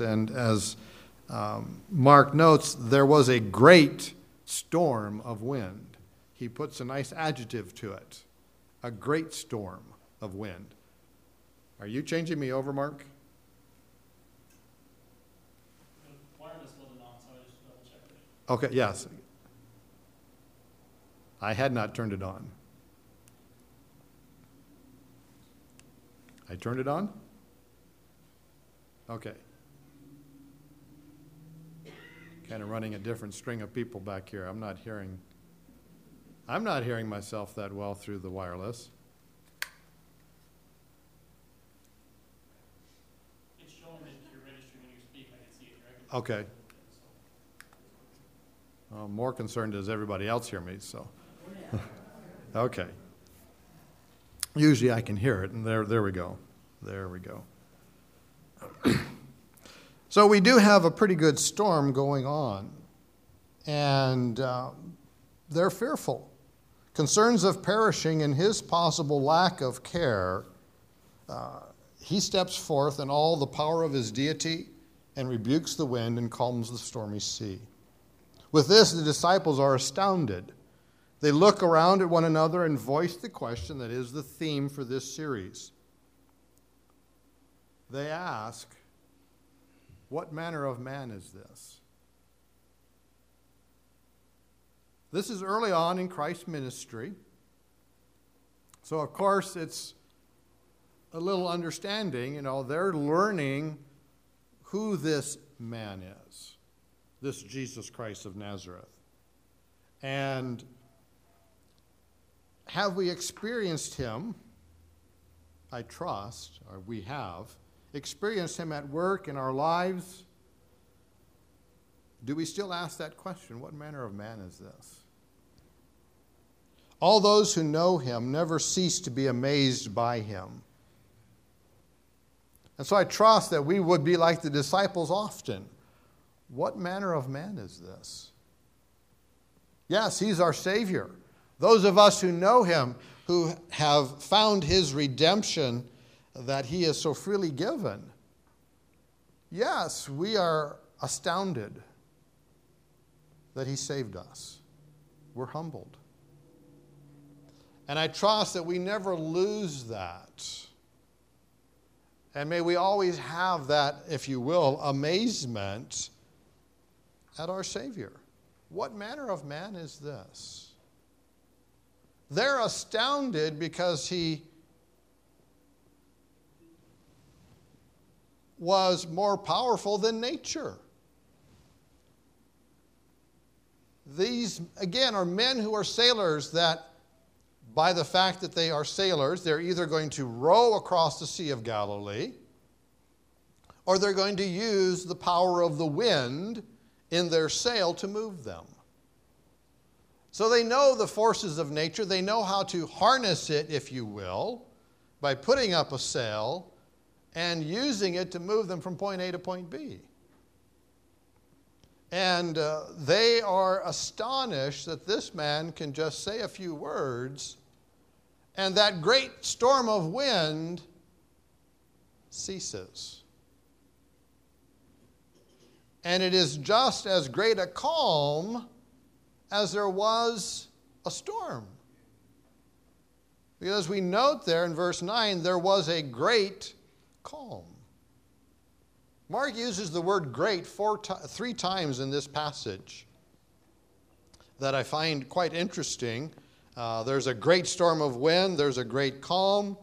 And as um, Mark notes, there was a great storm of wind. He puts a nice adjective to it a great storm of wind. Are you changing me over, Mark? Okay, yes. I had not turned it on. I turned it on? Okay. Kind of running a different string of people back here. I'm not hearing I'm not hearing myself that well through the wireless. It's showing that you're registering when you speak, I can see it directly. Okay. I'm more concerned does everybody else hear me, so. okay. Usually I can hear it, and there, there we go. There we go. So we do have a pretty good storm going on, and uh, they're fearful. Concerns of perishing and his possible lack of care, uh, he steps forth in all the power of his deity and rebukes the wind and calms the stormy sea. With this, the disciples are astounded. They look around at one another and voice the question that is the theme for this series. They ask, What manner of man is this? This is early on in Christ's ministry. So, of course, it's a little understanding. You know, they're learning who this man is, this Jesus Christ of Nazareth. And have we experienced him? I trust, or we have, experienced him at work in our lives. Do we still ask that question? What manner of man is this? All those who know him never cease to be amazed by him. And so I trust that we would be like the disciples often. What manner of man is this? Yes, he's our Savior. Those of us who know him, who have found his redemption that he has so freely given, yes, we are astounded that he saved us. We're humbled. And I trust that we never lose that. And may we always have that, if you will, amazement at our Savior. What manner of man is this? They're astounded because he was more powerful than nature. These, again, are men who are sailors that by the fact that they are sailors, they're either going to row across the Sea of Galilee or they're going to use the power of the wind in their sail to move them. So they know the forces of nature, they know how to harness it, if you will, by putting up a sail and using it to move them from point A to point B. And uh, they are astonished that this man can just say a few words and that great storm of wind ceases. And it is just as great a calm as there was a storm. Because we note there in verse 9, there was a great calm. Mark uses the word great four three times in this passage that I find quite interesting. Uh, there's a great storm of wind, there's a great calm.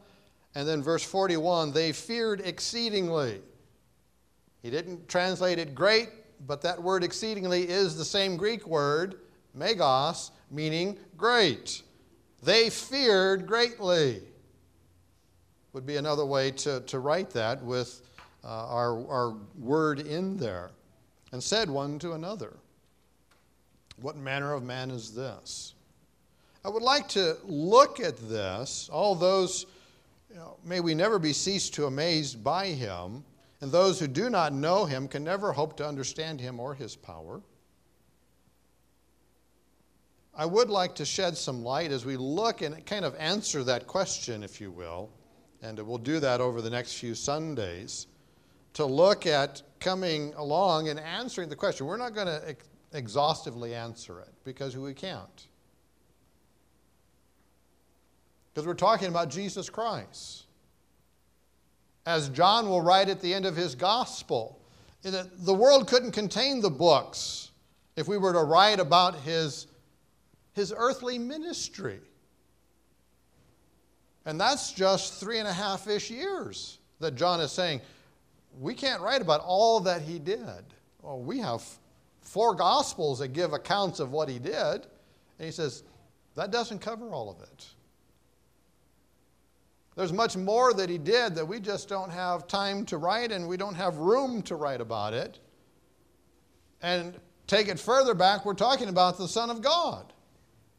And then verse 41 they feared exceedingly. He didn't translate it great, but that word exceedingly is the same Greek word, megas, meaning great. They feared greatly, would be another way to, to write that with uh, our, our word in there. And said one to another, What manner of man is this? I would like to look at this. All those, you know, may we never be ceased to amazed by him, and those who do not know him can never hope to understand him or his power. I would like to shed some light as we look and kind of answer that question, if you will, and we'll do that over the next few Sundays. to look at coming along and answering the question. We're not going to ex- exhaustively answer it because we can't. Because we're talking about Jesus Christ. As John will write at the end of his gospel, the world couldn't contain the books if we were to write about his, his earthly ministry. And that's just three and a half ish years that John is saying, we can't write about all that he did. Well, we have four gospels that give accounts of what he did. And he says, that doesn't cover all of it. There's much more that he did that we just don't have time to write and we don't have room to write about it. And take it further back, we're talking about the Son of God,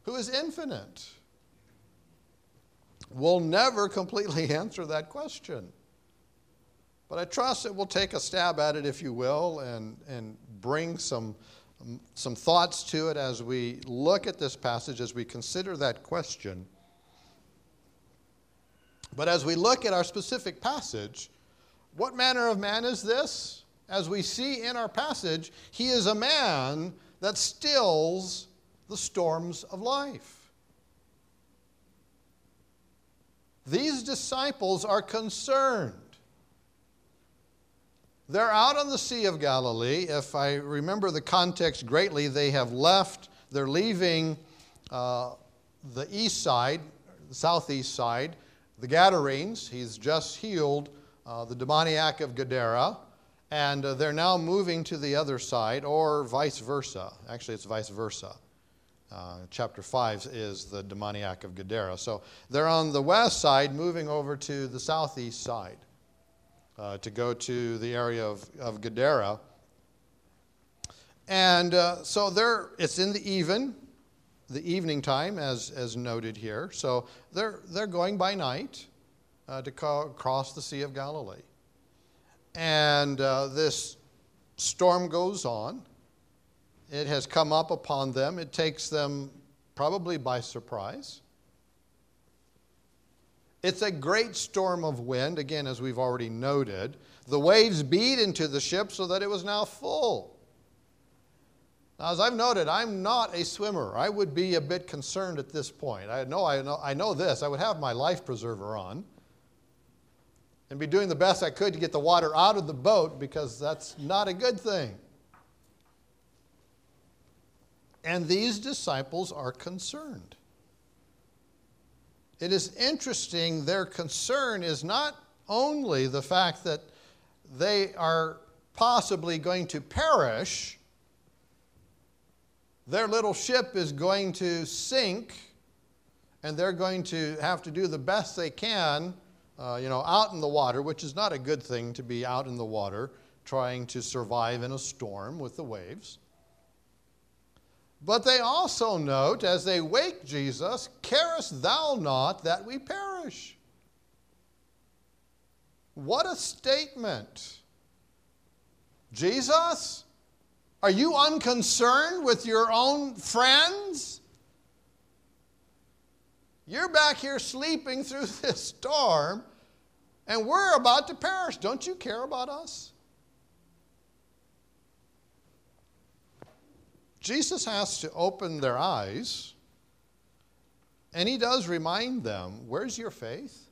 who is infinite. We'll never completely answer that question. But I trust that we'll take a stab at it, if you will, and, and bring some, some thoughts to it as we look at this passage, as we consider that question. But as we look at our specific passage, what manner of man is this? As we see in our passage, he is a man that stills the storms of life. These disciples are concerned. They're out on the Sea of Galilee. If I remember the context greatly, they have left, they're leaving uh, the east side, the southeast side, the Gadarenes. He's just healed uh, the demoniac of Gadara, and uh, they're now moving to the other side, or vice versa. Actually, it's vice versa. Uh, chapter 5 is the demoniac of Gadara. So they're on the west side, moving over to the southeast side uh, to go to the area of, of Gadara. And uh, so there, it's in the even, the evening time, as, as noted here. So they're, they're going by night uh, to co- cross the Sea of Galilee. And uh, this storm goes on. It has come up upon them. It takes them probably by surprise. It's a great storm of wind, again, as we've already noted. The waves beat into the ship so that it was now full. Now, as I've noted, I'm not a swimmer. I would be a bit concerned at this point. I know, I know, I know this. I would have my life preserver on and be doing the best I could to get the water out of the boat because that's not a good thing. And these disciples are concerned. It is interesting, their concern is not only the fact that they are possibly going to perish their little ship is going to sink, and they're going to have to do the best they can, uh, you know, out in the water, which is not a good thing to be out in the water trying to survive in a storm with the waves. But they also note as they wake Jesus, Carest thou not that we perish? What a statement! Jesus, are you unconcerned with your own friends? You're back here sleeping through this storm, and we're about to perish. Don't you care about us? Jesus has to open their eyes, and he does remind them where's your faith?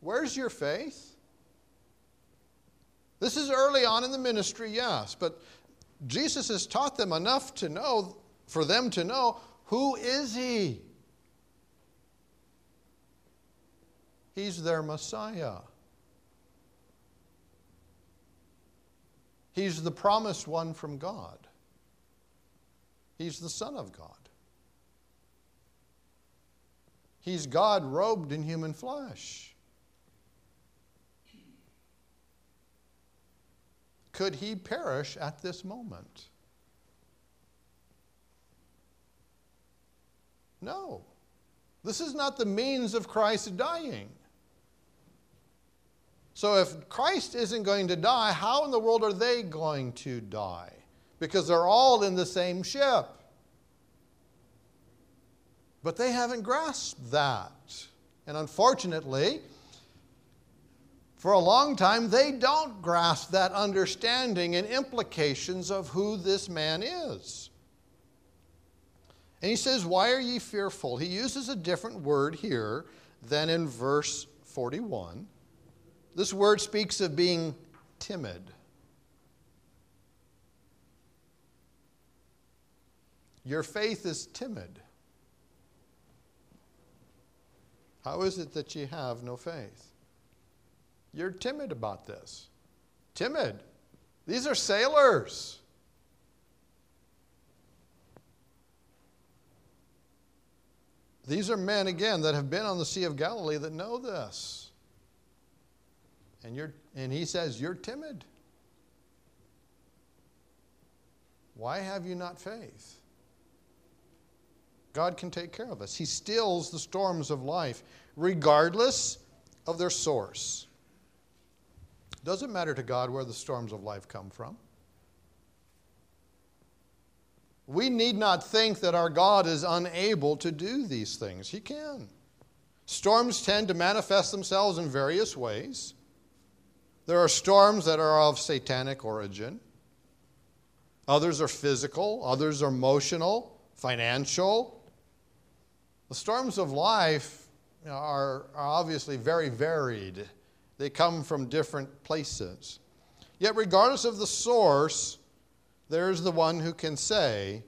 Where's your faith? This is early on in the ministry, yes, but Jesus has taught them enough to know, for them to know, who is he? He's their Messiah. He's the promised one from God. He's the Son of God. He's God robed in human flesh. could he perish at this moment? No. This is not the means of Christ dying. So, if Christ isn't going to die, how in the world are they going to die? Because they're all in the same ship. But they haven't grasped that. And unfortunately, for a long time, they don't grasp that understanding and implications of who this man is. And he says, Why are ye fearful? He uses a different word here than in verse 41. This word speaks of being timid. Your faith is timid. How is it that you have no faith? You're timid about this. Timid. These are sailors. These are men, again, that have been on the Sea of Galilee that know this. And, you're, and he says, You're timid. Why have you not faith? God can take care of us. He stills the storms of life, regardless of their source. Doesn't matter to God where the storms of life come from. We need not think that our God is unable to do these things. He can. Storms tend to manifest themselves in various ways. There are storms that are of satanic origin, others are physical, others are emotional, financial. The storms of life are, are obviously very varied. They come from different places. Yet, regardless of the source, there's the one who can say,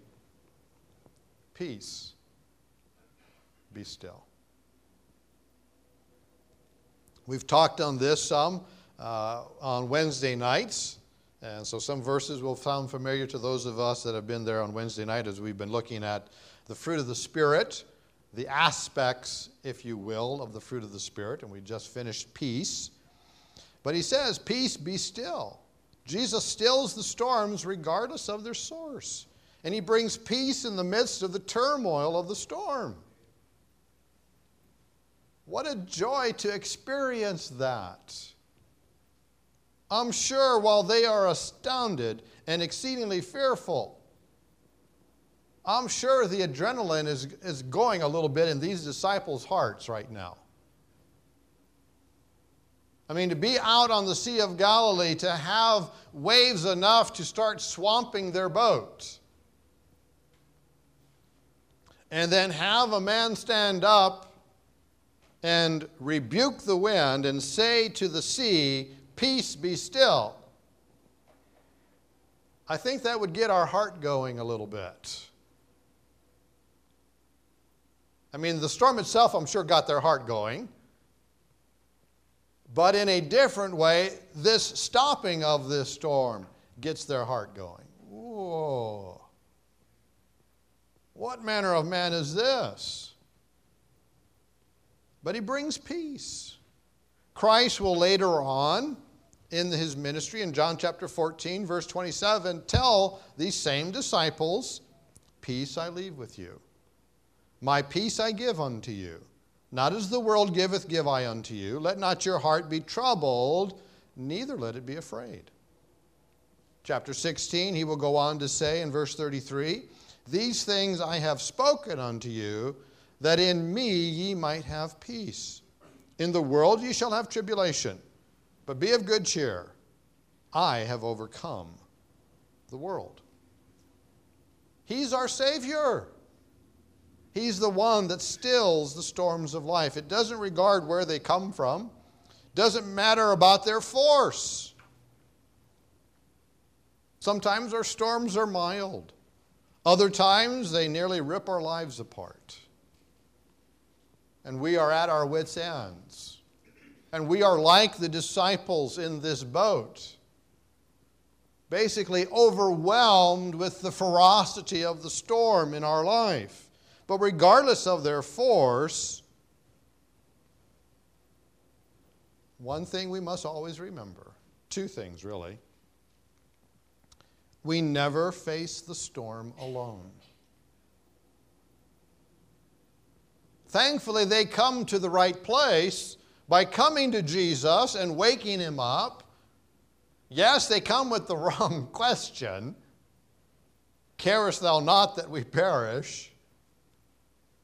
Peace, be still. We've talked on this some uh, on Wednesday nights. And so some verses will sound familiar to those of us that have been there on Wednesday night as we've been looking at the fruit of the Spirit, the aspects, if you will, of the fruit of the Spirit. And we just finished peace. But he says, Peace be still. Jesus stills the storms regardless of their source. And he brings peace in the midst of the turmoil of the storm. What a joy to experience that. I'm sure while they are astounded and exceedingly fearful, I'm sure the adrenaline is, is going a little bit in these disciples' hearts right now. I mean, to be out on the Sea of Galilee, to have waves enough to start swamping their boat, and then have a man stand up and rebuke the wind and say to the sea, Peace be still. I think that would get our heart going a little bit. I mean, the storm itself, I'm sure, got their heart going. But in a different way, this stopping of this storm gets their heart going. Whoa. What manner of man is this? But he brings peace. Christ will later on in his ministry in John chapter 14, verse 27, tell these same disciples, Peace I leave with you. My peace I give unto you. Not as the world giveth, give I unto you. Let not your heart be troubled, neither let it be afraid. Chapter 16, he will go on to say in verse 33 These things I have spoken unto you, that in me ye might have peace. In the world ye shall have tribulation, but be of good cheer. I have overcome the world. He's our Savior. He's the one that stills the storms of life. It doesn't regard where they come from, doesn't matter about their force. Sometimes our storms are mild. Other times they nearly rip our lives apart. And we are at our wits' ends. And we are like the disciples in this boat, basically overwhelmed with the ferocity of the storm in our life. But regardless of their force, one thing we must always remember two things, really. We never face the storm alone. Thankfully, they come to the right place by coming to Jesus and waking him up. Yes, they come with the wrong question Carest thou not that we perish?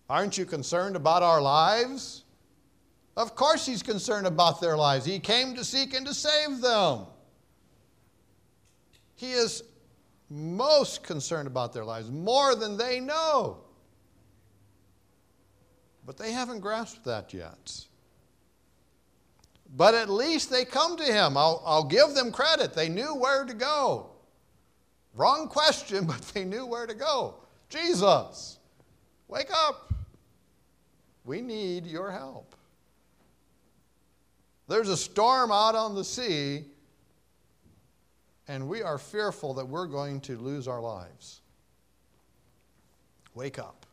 Aren't you concerned about our lives? Of course, He's concerned about their lives. He came to seek and to save them. He is most concerned about their lives, more than they know. But they haven't grasped that yet. But at least they come to him. I'll, I'll give them credit. They knew where to go. Wrong question, but they knew where to go. Jesus, wake up. We need your help. There's a storm out on the sea, and we are fearful that we're going to lose our lives. Wake up.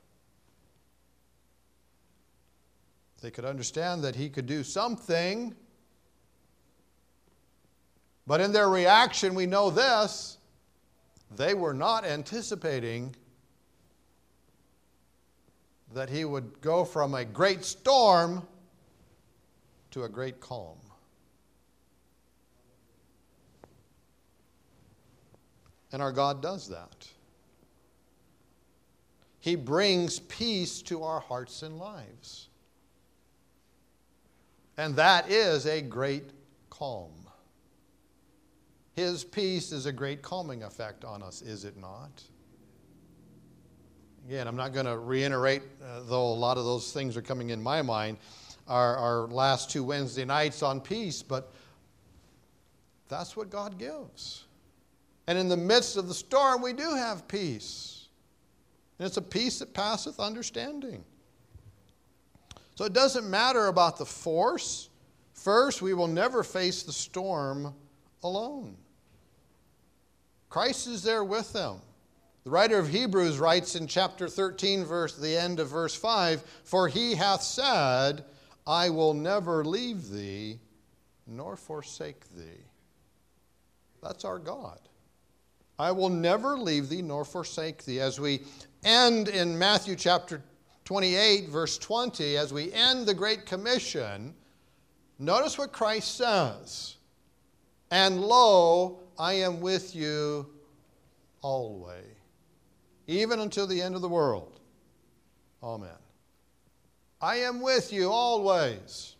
They could understand that he could do something, but in their reaction, we know this they were not anticipating that he would go from a great storm to a great calm. And our God does that. He brings peace to our hearts and lives. And that is a great calm. His peace is a great calming effect on us, is it not? Again, I'm not going to reiterate, uh, though a lot of those things are coming in my mind, our, our last two Wednesday nights on peace, but that's what God gives. And in the midst of the storm, we do have peace. And it's a peace that passeth understanding. So it doesn't matter about the force. First, we will never face the storm alone. Christ is there with them. The writer of Hebrews writes in chapter 13, verse the end of verse 5, For he hath said, I will never leave thee nor forsake thee. That's our God. I will never leave thee nor forsake thee. As we end in Matthew chapter 28, verse 20, as we end the Great Commission, notice what Christ says. And lo, I am with you always, even until the end of the world. Amen. I am with you always.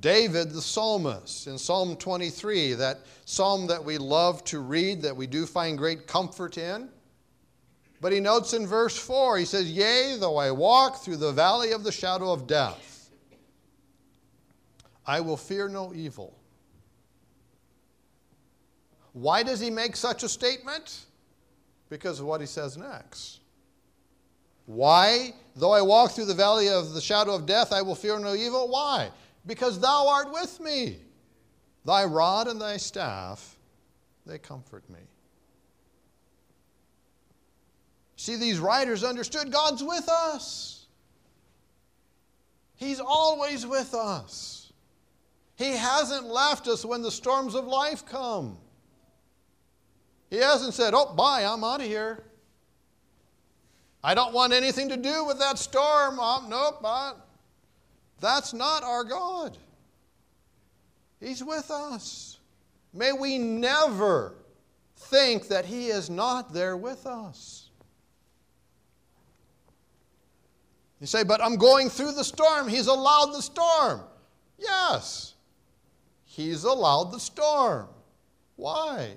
David the psalmist in Psalm 23, that psalm that we love to read, that we do find great comfort in. But he notes in verse 4, he says, Yea, though I walk through the valley of the shadow of death, I will fear no evil, why does he make such a statement? Because of what he says next. Why? Though I walk through the valley of the shadow of death, I will fear no evil. Why? Because thou art with me. Thy rod and thy staff, they comfort me. See, these writers understood God's with us. He's always with us. He hasn't left us when the storms of life come. He hasn't said, Oh, bye, I'm out of here. I don't want anything to do with that storm. Um, nope, that's not our God. He's with us. May we never think that He is not there with us. You say, but I'm going through the storm. He's allowed the storm. Yes, He's allowed the storm. Why?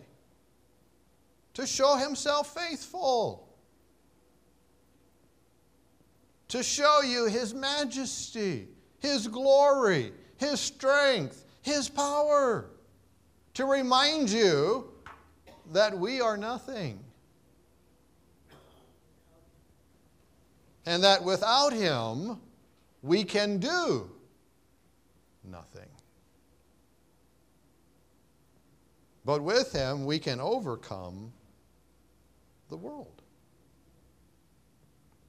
To show himself faithful, to show you his majesty, his glory, his strength, his power, to remind you that we are nothing. And that without him, we can do nothing. But with him, we can overcome the world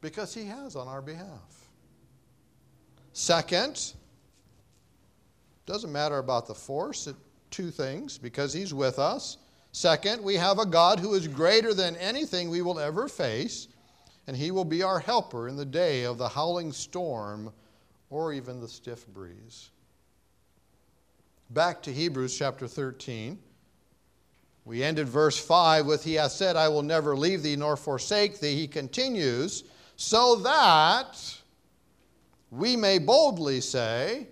because he has on our behalf. Second, doesn't matter about the force, it, two things because he's with us. Second, we have a God who is greater than anything we will ever face, and he will be our helper in the day of the howling storm or even the stiff breeze. Back to Hebrews chapter 13. We ended verse 5 with, He has said, I will never leave thee nor forsake thee. He continues, so that we may boldly say,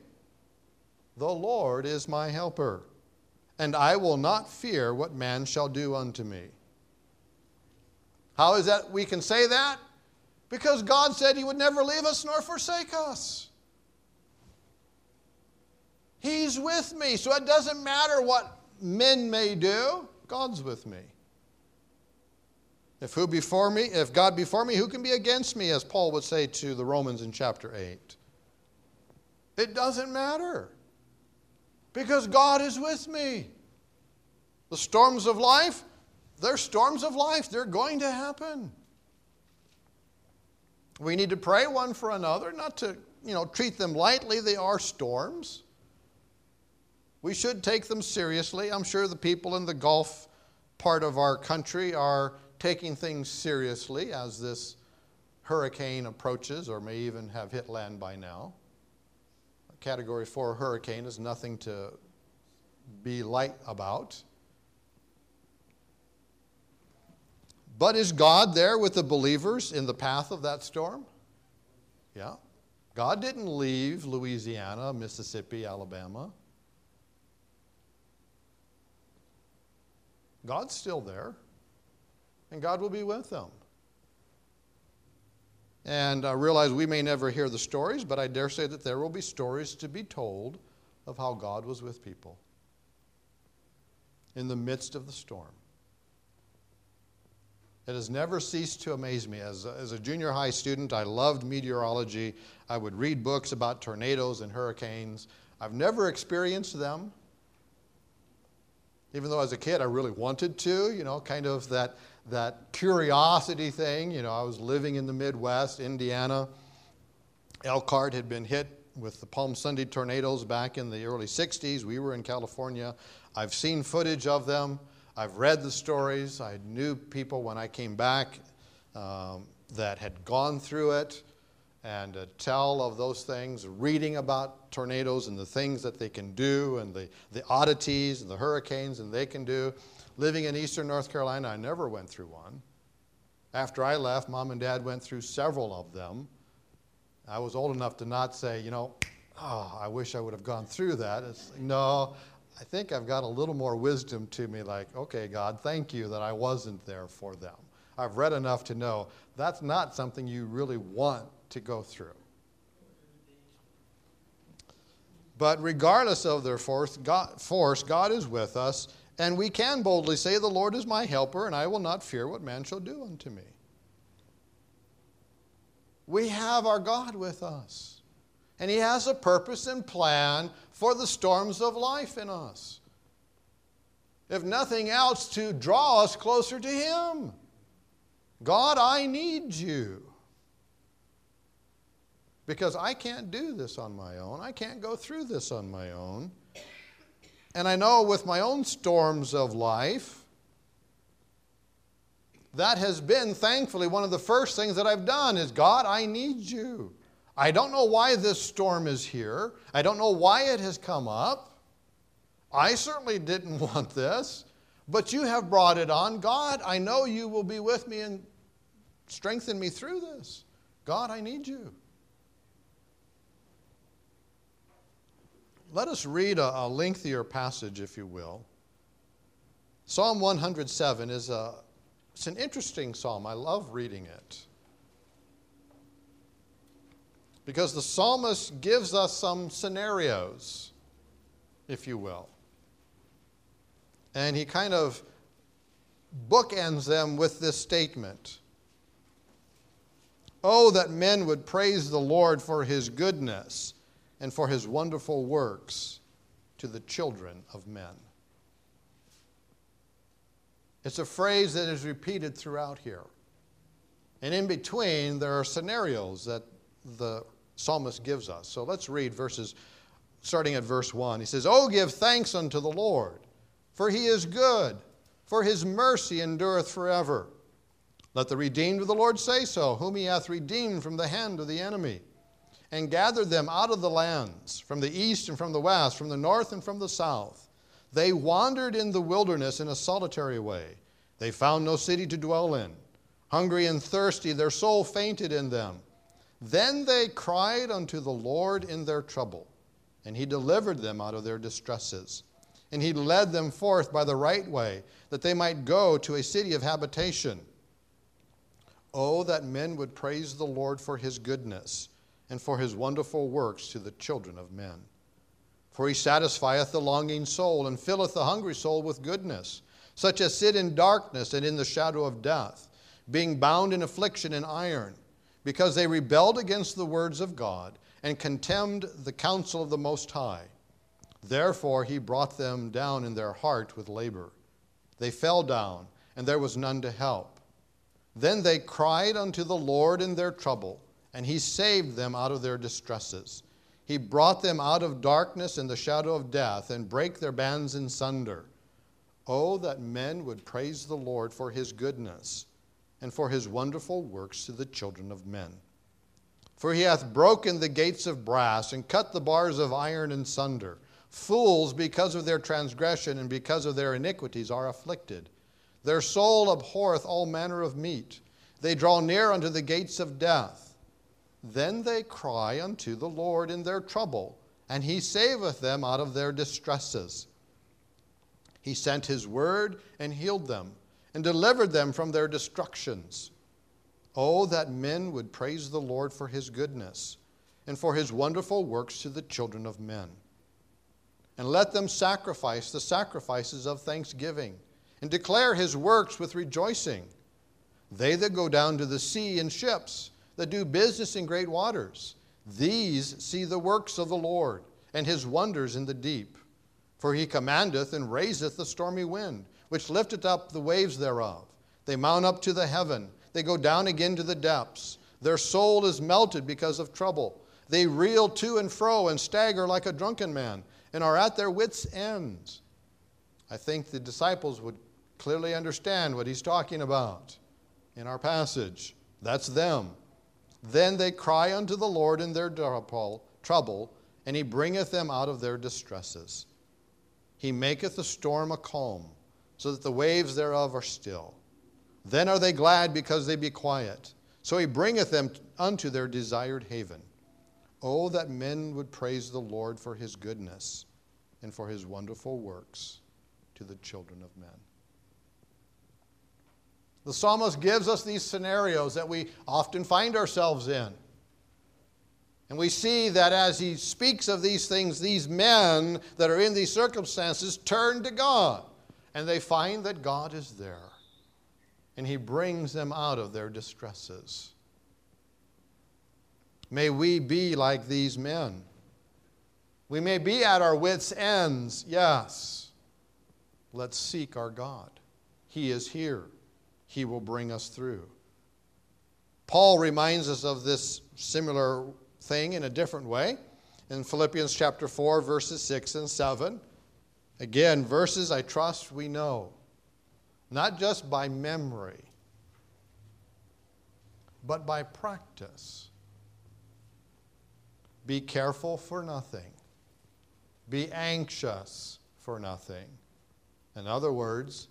The Lord is my helper, and I will not fear what man shall do unto me. How is that we can say that? Because God said He would never leave us nor forsake us. He's with me, so it doesn't matter what men may do, God's with me. If who before me, if God before me, who can be against me, as Paul would say to the Romans in chapter 8? It doesn't matter. Because God is with me. The storms of life, they're storms of life. They're going to happen. We need to pray one for another, not to, you know, treat them lightly. They are storms. We should take them seriously. I'm sure the people in the Gulf part of our country are taking things seriously as this hurricane approaches or may even have hit land by now. A category 4 hurricane is nothing to be light about. But is God there with the believers in the path of that storm? Yeah. God didn't leave Louisiana, Mississippi, Alabama. God's still there and God will be with them. And I realize we may never hear the stories, but I dare say that there will be stories to be told of how God was with people in the midst of the storm. It has never ceased to amaze me. As a, as a junior high student, I loved meteorology. I would read books about tornadoes and hurricanes. I've never experienced them, even though as a kid I really wanted to, you know, kind of that that curiosity thing. You know, I was living in the Midwest, Indiana. Elkhart had been hit with the Palm Sunday tornadoes back in the early 60s. We were in California. I've seen footage of them. I've read the stories. I knew people when I came back um, that had gone through it and uh, tell of those things, reading about tornadoes and the things that they can do and the, the oddities and the hurricanes and they can do. Living in eastern North Carolina, I never went through one. After I left, mom and dad went through several of them. I was old enough to not say, you know, oh, I wish I would have gone through that. It's, no, I think I've got a little more wisdom to me, like, okay, God, thank you that I wasn't there for them. I've read enough to know that's not something you really want to go through. But regardless of their force, God, force, God is with us and we can boldly say, The Lord is my helper, and I will not fear what man shall do unto me. We have our God with us. And He has a purpose and plan for the storms of life in us. If nothing else, to draw us closer to Him. God, I need you. Because I can't do this on my own. I can't go through this on my own. And I know with my own storms of life, that has been thankfully one of the first things that I've done is God, I need you. I don't know why this storm is here. I don't know why it has come up. I certainly didn't want this, but you have brought it on. God, I know you will be with me and strengthen me through this. God, I need you. Let us read a, a lengthier passage, if you will. Psalm 107 is a, it's an interesting psalm. I love reading it. Because the psalmist gives us some scenarios, if you will. And he kind of bookends them with this statement Oh, that men would praise the Lord for his goodness and for his wonderful works to the children of men. It's a phrase that is repeated throughout here. And in between, there are scenarios that the psalmist gives us. So let's read verses starting at verse 1. He says, Oh, give thanks unto the Lord, for he is good, for his mercy endureth forever. Let the redeemed of the Lord say so, whom he hath redeemed from the hand of the enemy and gathered them out of the lands, from the east and from the west, from the north and from the south. They wandered in the wilderness in a solitary way. They found no city to dwell in. Hungry and thirsty, their soul fainted in them. Then they cried unto the Lord in their trouble, and he delivered them out of their distresses. And he led them forth by the right way, that they might go to a city of habitation. Oh, that men would praise the Lord for his goodness, and for his wonderful works to the children of men. For he satisfieth the longing soul, and filleth the hungry soul with goodness, such as sit in darkness and in the shadow of death, being bound in affliction and iron because they rebelled against the words of God and contemned the counsel of the Most High. Therefore he brought them down in their heart with labor. They fell down, and there was none to help. Then they cried unto the Lord in their trouble, and he saved them out of their distresses. He brought them out of darkness and the shadow of death, and brake their bands in sunder. Oh, that men would praise the Lord for his goodness and for his wonderful works to the children of men. For he hath broken the gates of brass and cut the bars of iron in sunder. Fools, because of their transgression and because of their iniquities, are afflicted. Their soul abhorreth all manner of meat. They draw near unto the gates of death. Then they cry unto the Lord in their trouble, and he saveth them out of their distresses. He sent his word and healed them and delivered them from their destructions. Oh, that men would praise the Lord for his goodness and for his wonderful works to the children of men. And let them sacrifice the sacrifices of thanksgiving and declare his works with rejoicing. They that go down to the sea in ships, that do business in great waters, these see the works of the Lord and his wonders in the deep. For he commandeth and raiseth the stormy wind which lifteth up the waves thereof. They mount up to the heaven, they go down again to the depths. Their soul is melted because of trouble. They reel to and fro and stagger like a drunken man and are at their wits' ends. I think the disciples would clearly understand what he's talking about in our passage. That's them. Then they cry unto the Lord in their trouble, and he bringeth them out of their distresses. He maketh the storm a calm so that the waves thereof are still. Then are they glad because they be quiet. So he bringeth them unto their desired haven. Oh, that men would praise the Lord for his goodness and for his wonderful works to the children of men. The psalmist gives us these scenarios that we often find ourselves in. And we see that as he speaks of these things, these men that are in these circumstances turn to God and they find that God is there and He brings them out of their distresses. May we be like these men. We may be at our wits' ends, yes. Let's seek our God. He is here, He will bring us through. Paul reminds us of this similar thing in a different way in Philippians chapter 4, verses 6 and 7. Again, verses I trust we know, not just by memory, but by practice. Be careful for nothing. Be anxious for nothing. In other words,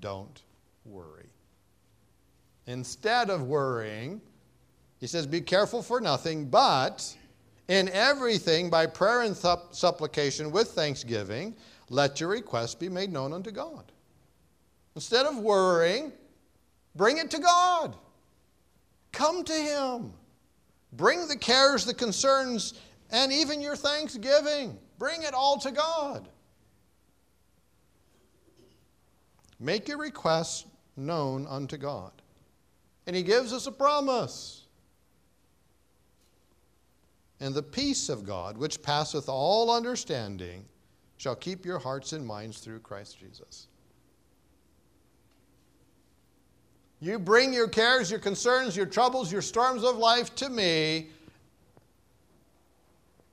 don't worry. Instead of worrying, he says, Be careful for nothing, but in everything by prayer and supplication with thanksgiving let your requests be made known unto God. Instead of worrying, bring it to God. Come to Him. Bring the cares, the concerns, and even your thanksgiving. Bring it all to God. Make your requests known unto God. And He gives us a promise. And the peace of God, which passeth all understanding, shall keep your hearts and minds through Christ Jesus. You bring your cares, your concerns, your troubles, your storms of life to me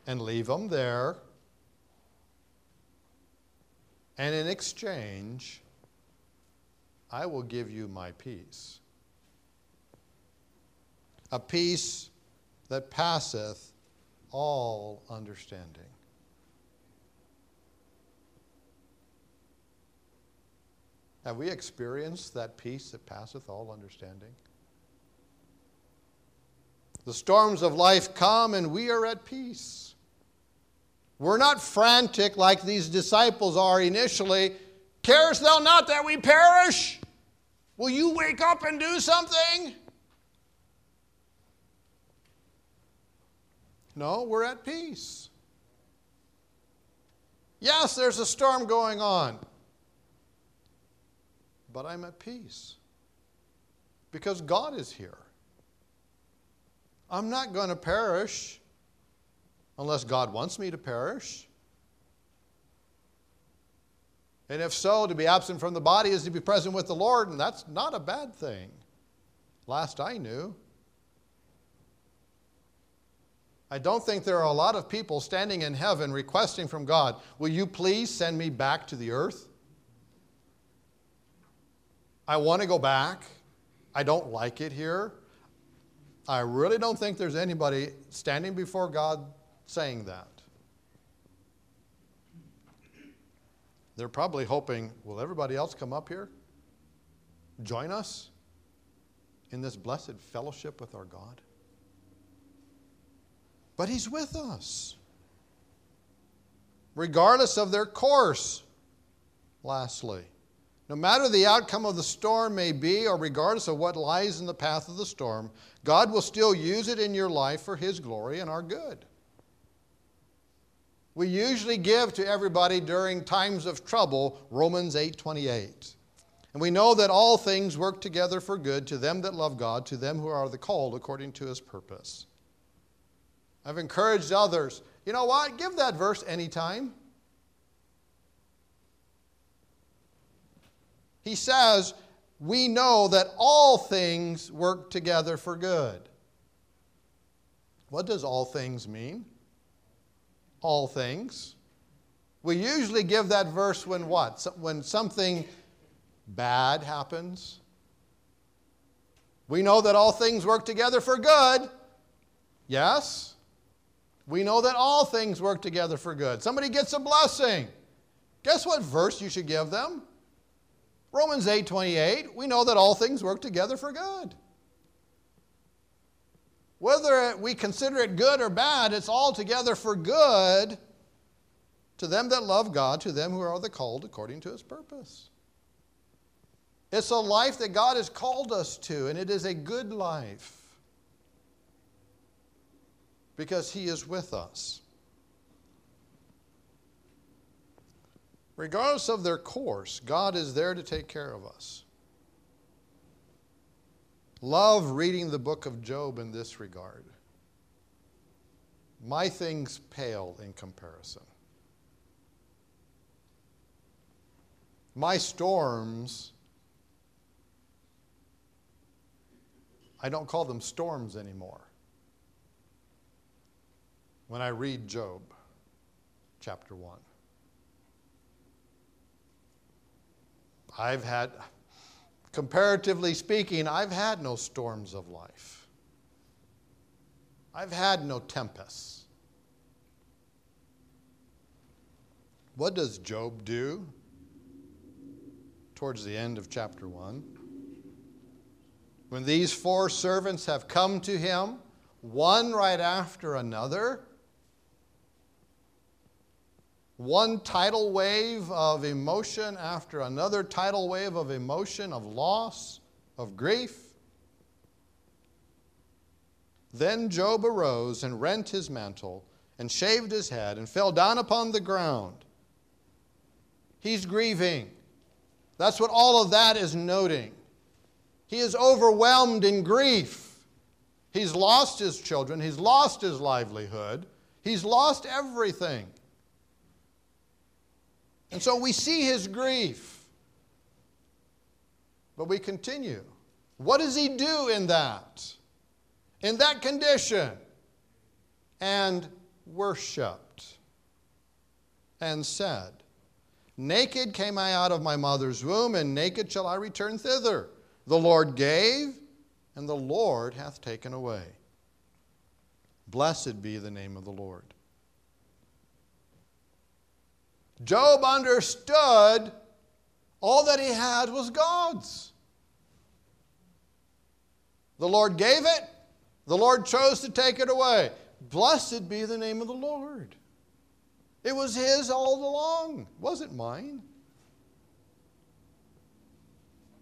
and leave them there. And in exchange, I will give you my peace. A peace that passeth all understanding. Have we experienced that peace that passeth all understanding? The storms of life come and we are at peace. We're not frantic like these disciples are initially. Carest thou not that we perish? Will you wake up and do something? No, we're at peace. Yes, there's a storm going on, but I'm at peace because God is here. I'm not going to perish unless God wants me to perish. And if so, to be absent from the body is to be present with the Lord, and that's not a bad thing. Last I knew. I don't think there are a lot of people standing in heaven requesting from God, Will you please send me back to the earth? I want to go back. I don't like it here. I really don't think there's anybody standing before God saying that. They're probably hoping, will everybody else come up here? Join us in this blessed fellowship with our God? But He's with us, regardless of their course. Lastly, no matter the outcome of the storm may be, or regardless of what lies in the path of the storm, God will still use it in your life for His glory and our good. We usually give to everybody during times of trouble Romans 8:28. And we know that all things work together for good to them that love God, to them who are the called according to his purpose. I've encouraged others, you know what? Give that verse anytime. He says, we know that all things work together for good. What does all things mean? All things. We usually give that verse when what? When something bad happens. We know that all things work together for good. Yes? We know that all things work together for good. Somebody gets a blessing. Guess what verse you should give them? Romans 8:28, we know that all things work together for good. Whether we consider it good or bad, it's all together for good to them that love God, to them who are the called according to his purpose. It's a life that God has called us to, and it is a good life because he is with us. Regardless of their course, God is there to take care of us. Love reading the book of Job in this regard. My things pale in comparison. My storms, I don't call them storms anymore. When I read Job chapter 1. I've had, comparatively speaking, I've had no storms of life. I've had no tempests. What does Job do towards the end of chapter 1? When these four servants have come to him, one right after another, one tidal wave of emotion after another tidal wave of emotion, of loss, of grief. Then Job arose and rent his mantle and shaved his head and fell down upon the ground. He's grieving. That's what all of that is noting. He is overwhelmed in grief. He's lost his children, he's lost his livelihood, he's lost everything. And so we see his grief. But we continue. What does he do in that? In that condition? And worshiped and said, Naked came I out of my mother's womb, and naked shall I return thither. The Lord gave, and the Lord hath taken away. Blessed be the name of the Lord. Job understood all that he had was God's. The Lord gave it, The Lord chose to take it away. Blessed be the name of the Lord. It was His all along, it wasn't mine.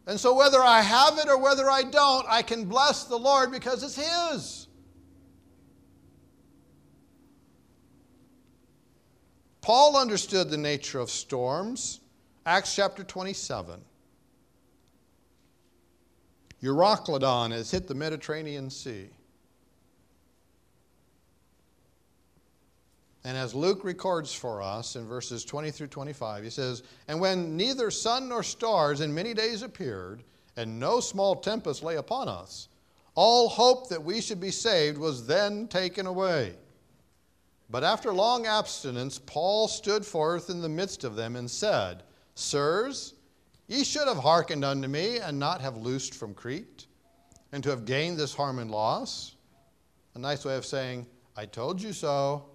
And so, whether I have it or whether I don't, I can bless the Lord because it's His. Paul understood the nature of storms. Acts chapter 27. Euroclydon has hit the Mediterranean Sea. And as Luke records for us in verses 20 through 25, he says, And when neither sun nor stars in many days appeared, and no small tempest lay upon us, all hope that we should be saved was then taken away. But after long abstinence, Paul stood forth in the midst of them and said, Sirs, ye should have hearkened unto me, and not have loosed from Crete, and to have gained this harm and loss. A nice way of saying, I told you so.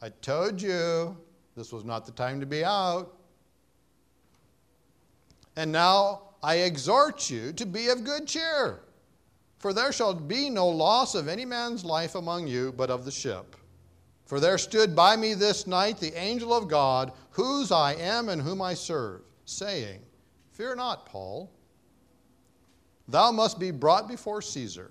I told you this was not the time to be out. And now I exhort you to be of good cheer, for there shall be no loss of any man's life among you, but of the ship. For there stood by me this night the angel of God, whose I am and whom I serve, saying, Fear not, Paul. Thou must be brought before Caesar.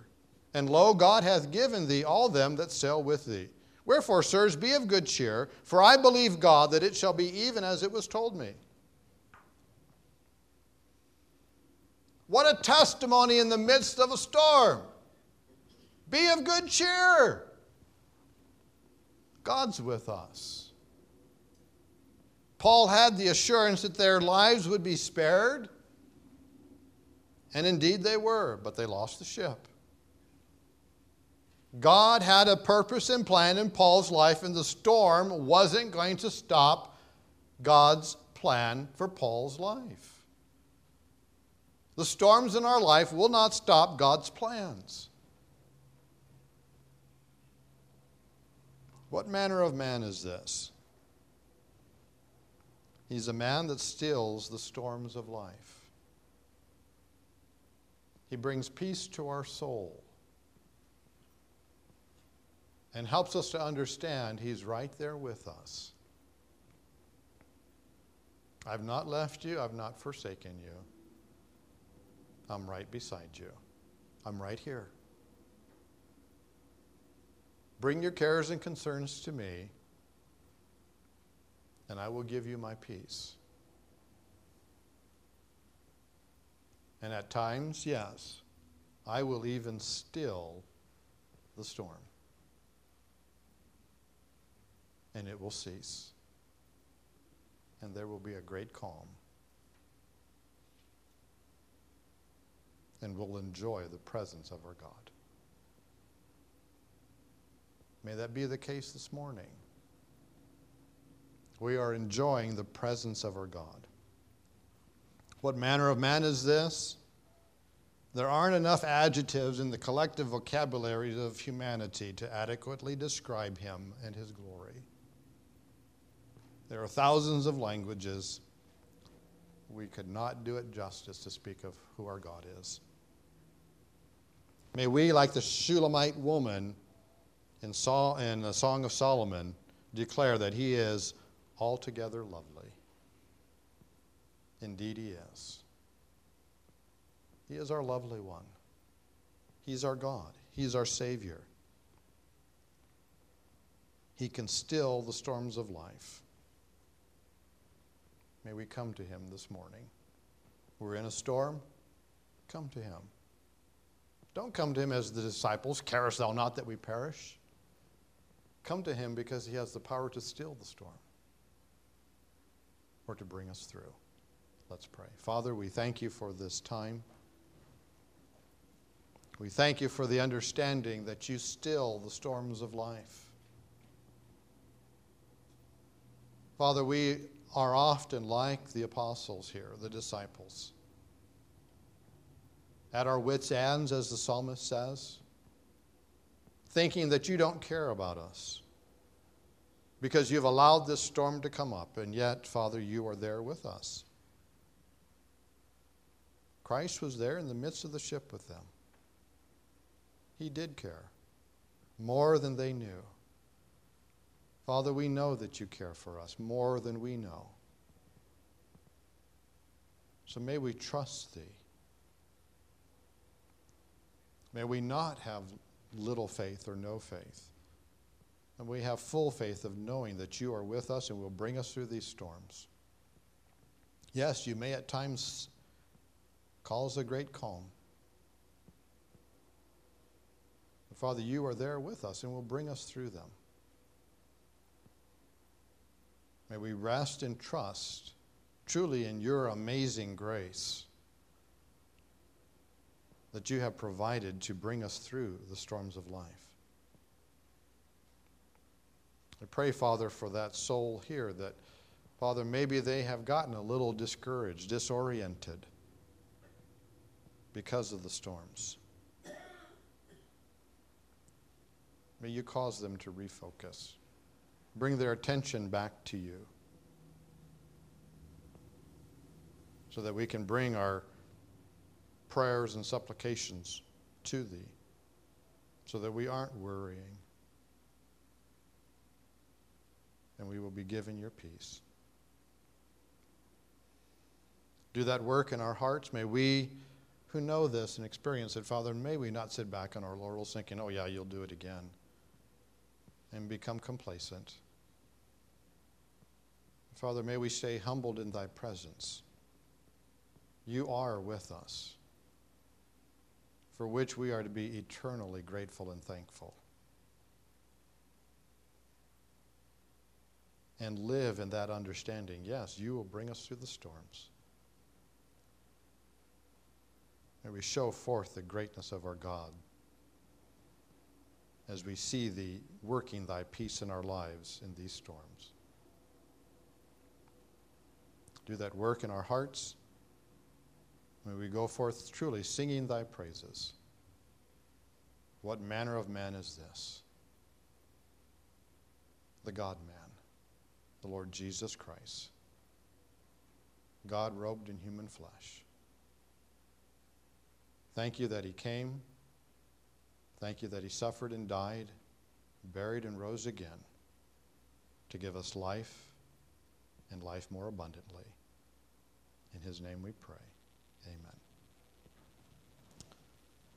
And lo, God hath given thee all them that sail with thee. Wherefore, sirs, be of good cheer, for I believe God that it shall be even as it was told me. What a testimony in the midst of a storm! Be of good cheer. God's with us. Paul had the assurance that their lives would be spared, and indeed they were, but they lost the ship. God had a purpose and plan in Paul's life, and the storm wasn't going to stop God's plan for Paul's life. The storms in our life will not stop God's plans. What manner of man is this? He's a man that stills the storms of life. He brings peace to our soul and helps us to understand He's right there with us. I've not left you, I've not forsaken you. I'm right beside you. I'm right here. Bring your cares and concerns to me, and I will give you my peace. And at times, yes, I will even still the storm. and it will cease. And there will be a great calm. And we'll enjoy the presence of our God. May that be the case this morning. We are enjoying the presence of our God. What manner of man is this? There aren't enough adjectives in the collective vocabularies of humanity to adequately describe him and his glory. There are thousands of languages. We could not do it justice to speak of who our God is. May we, like the Shulamite woman in, Sol- in the Song of Solomon, declare that he is altogether lovely. Indeed, he is. He is our lovely one. He's our God. He's our Savior. He can still the storms of life. May we come to him this morning. We're in a storm. Come to him. Don't come to him as the disciples, carest thou not that we perish? Come to him because he has the power to still the storm or to bring us through. Let's pray. Father, we thank you for this time. We thank you for the understanding that you still the storms of life. Father, we are often like the apostles here, the disciples. At our wits' ends, as the psalmist says, thinking that you don't care about us because you've allowed this storm to come up, and yet, Father, you are there with us. Christ was there in the midst of the ship with them. He did care more than they knew. Father, we know that you care for us more than we know. So may we trust thee. May we not have little faith or no faith. And we have full faith of knowing that you are with us and will bring us through these storms. Yes, you may at times cause a great calm. But Father, you are there with us and will bring us through them. May we rest and trust truly in your amazing grace that you have provided to bring us through the storms of life. I pray, Father, for that soul here that, Father, maybe they have gotten a little discouraged, disoriented because of the storms. May you cause them to refocus, bring their attention back to you, so that we can bring our prayers and supplications to thee, so that we aren't worrying and we will be given your peace. Do that work in our hearts. May we who know this and experience it, Father, may we not sit back on our laurels thinking, oh, yeah, you'll do it again, and become complacent. Father, may we stay humbled in thy presence. You are with us, for which we are to be eternally grateful and thankful. And live in that understanding. Yes, you will bring us through the storms. And we show forth the greatness of our God as we see thee working thy peace in our lives in these storms. Do that work in our hearts. May we go forth truly singing thy praises. What manner of man is this? The God man, the Lord Jesus Christ, God robed in human flesh. Thank you that he came. Thank you that he suffered and died, buried and rose again to give us life and life more abundantly. In his name we pray. Amen.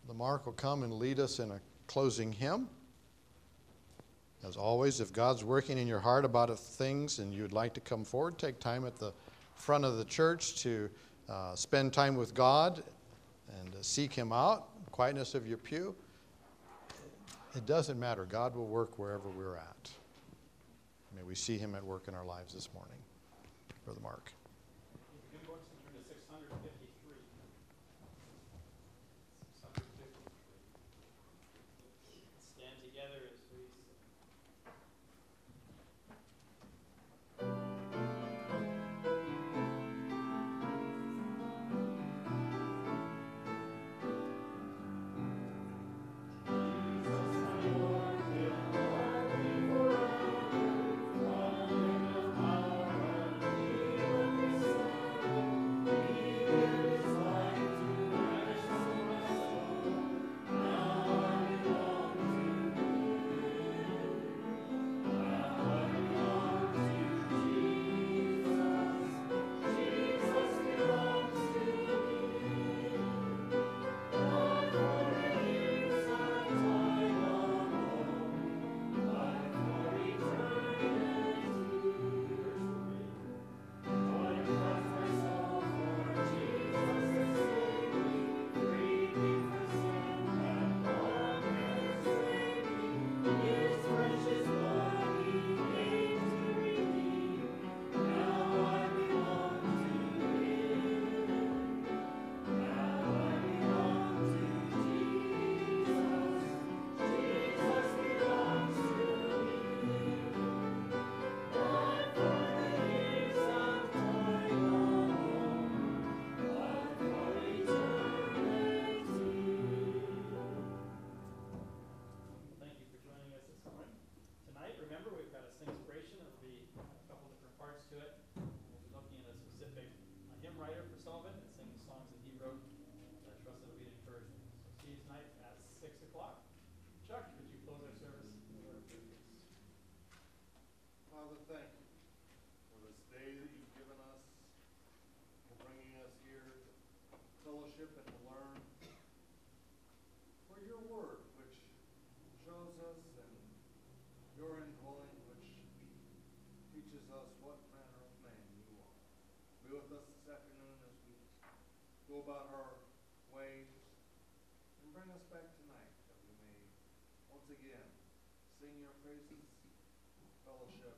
The Mark will come and lead us in a closing hymn. As always, if God's working in your heart about things and you'd like to come forward, take time at the front of the church to uh, spend time with God and uh, seek Him out, quietness of your pew. It doesn't matter. God will work wherever we're at. May we see Him at work in our lives this morning. Brother Mark. go about our ways and bring us back tonight that we may once again sing your praises, fellowship,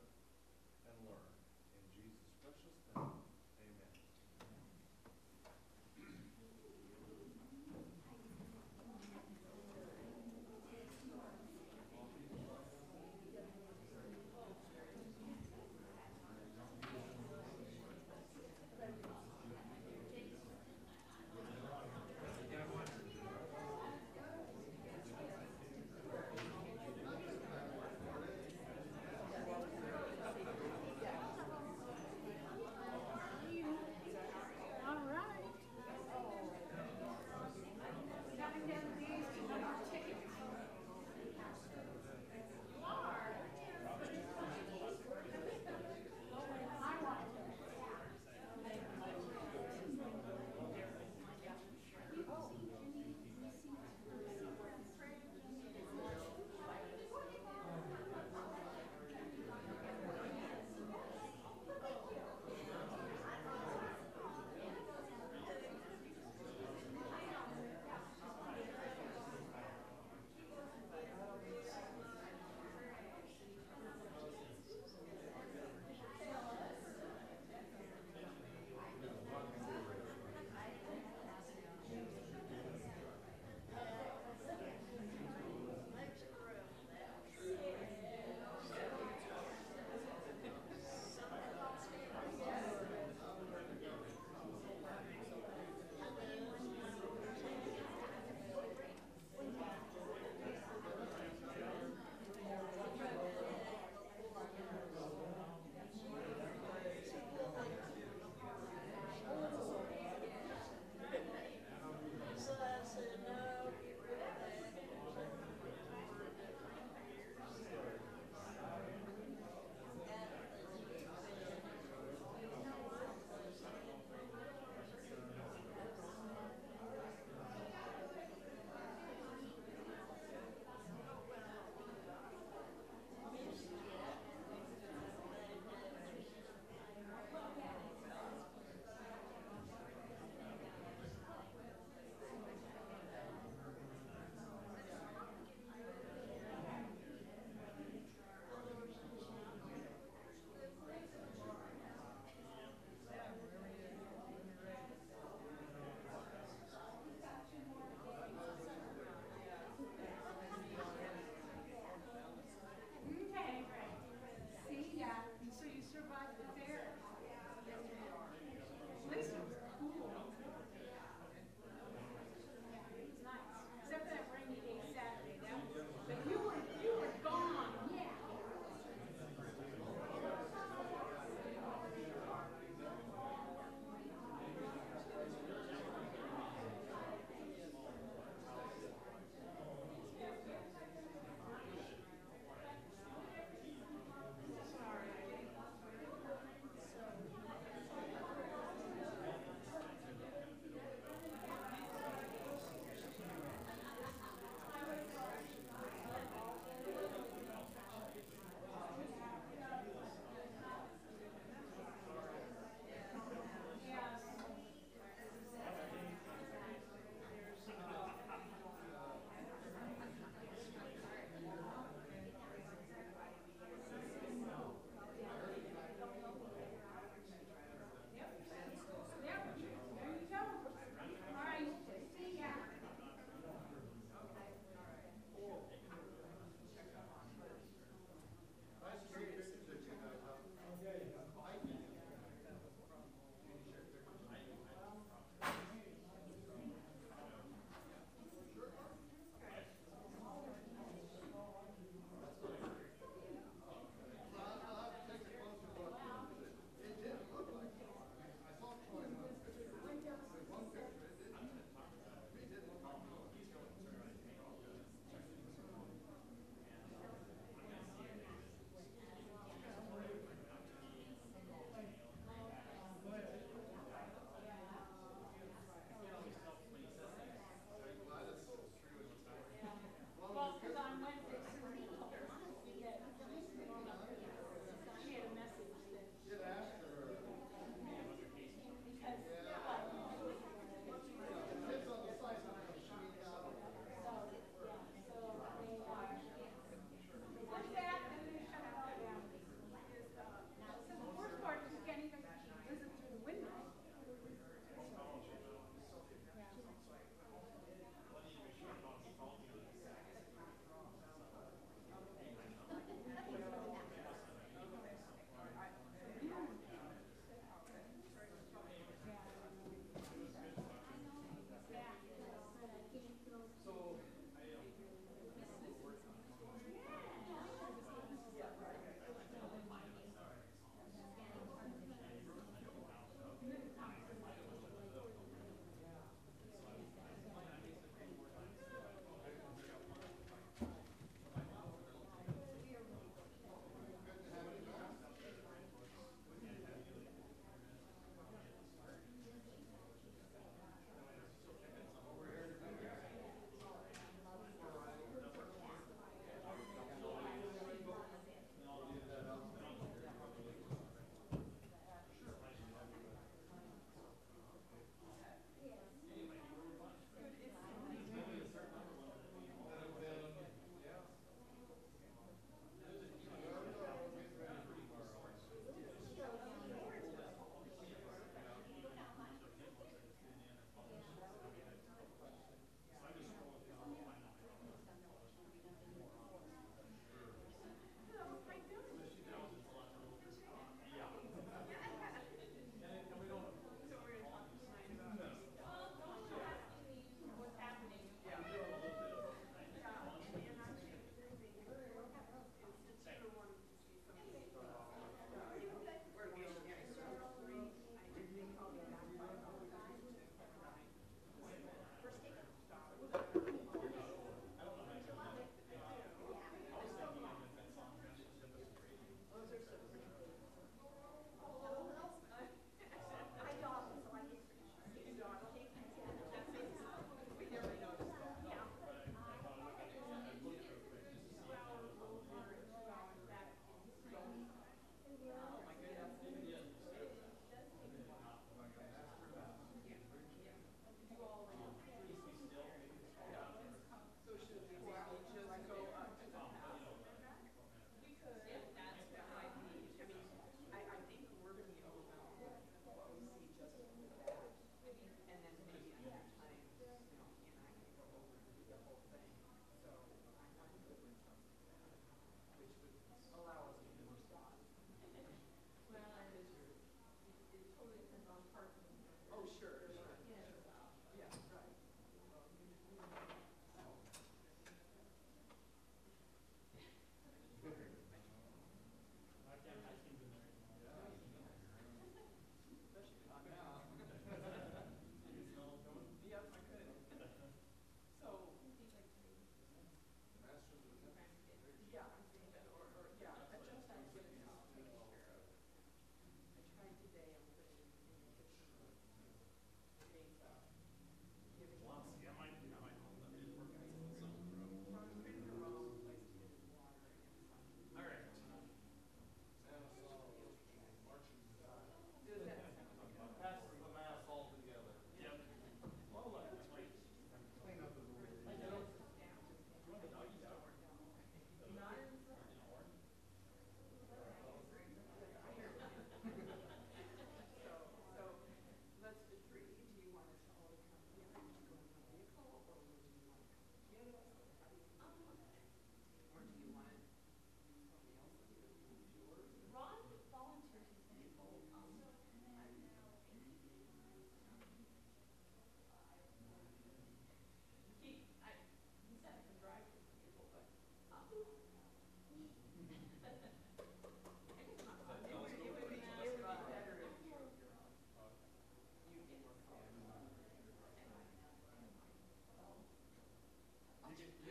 different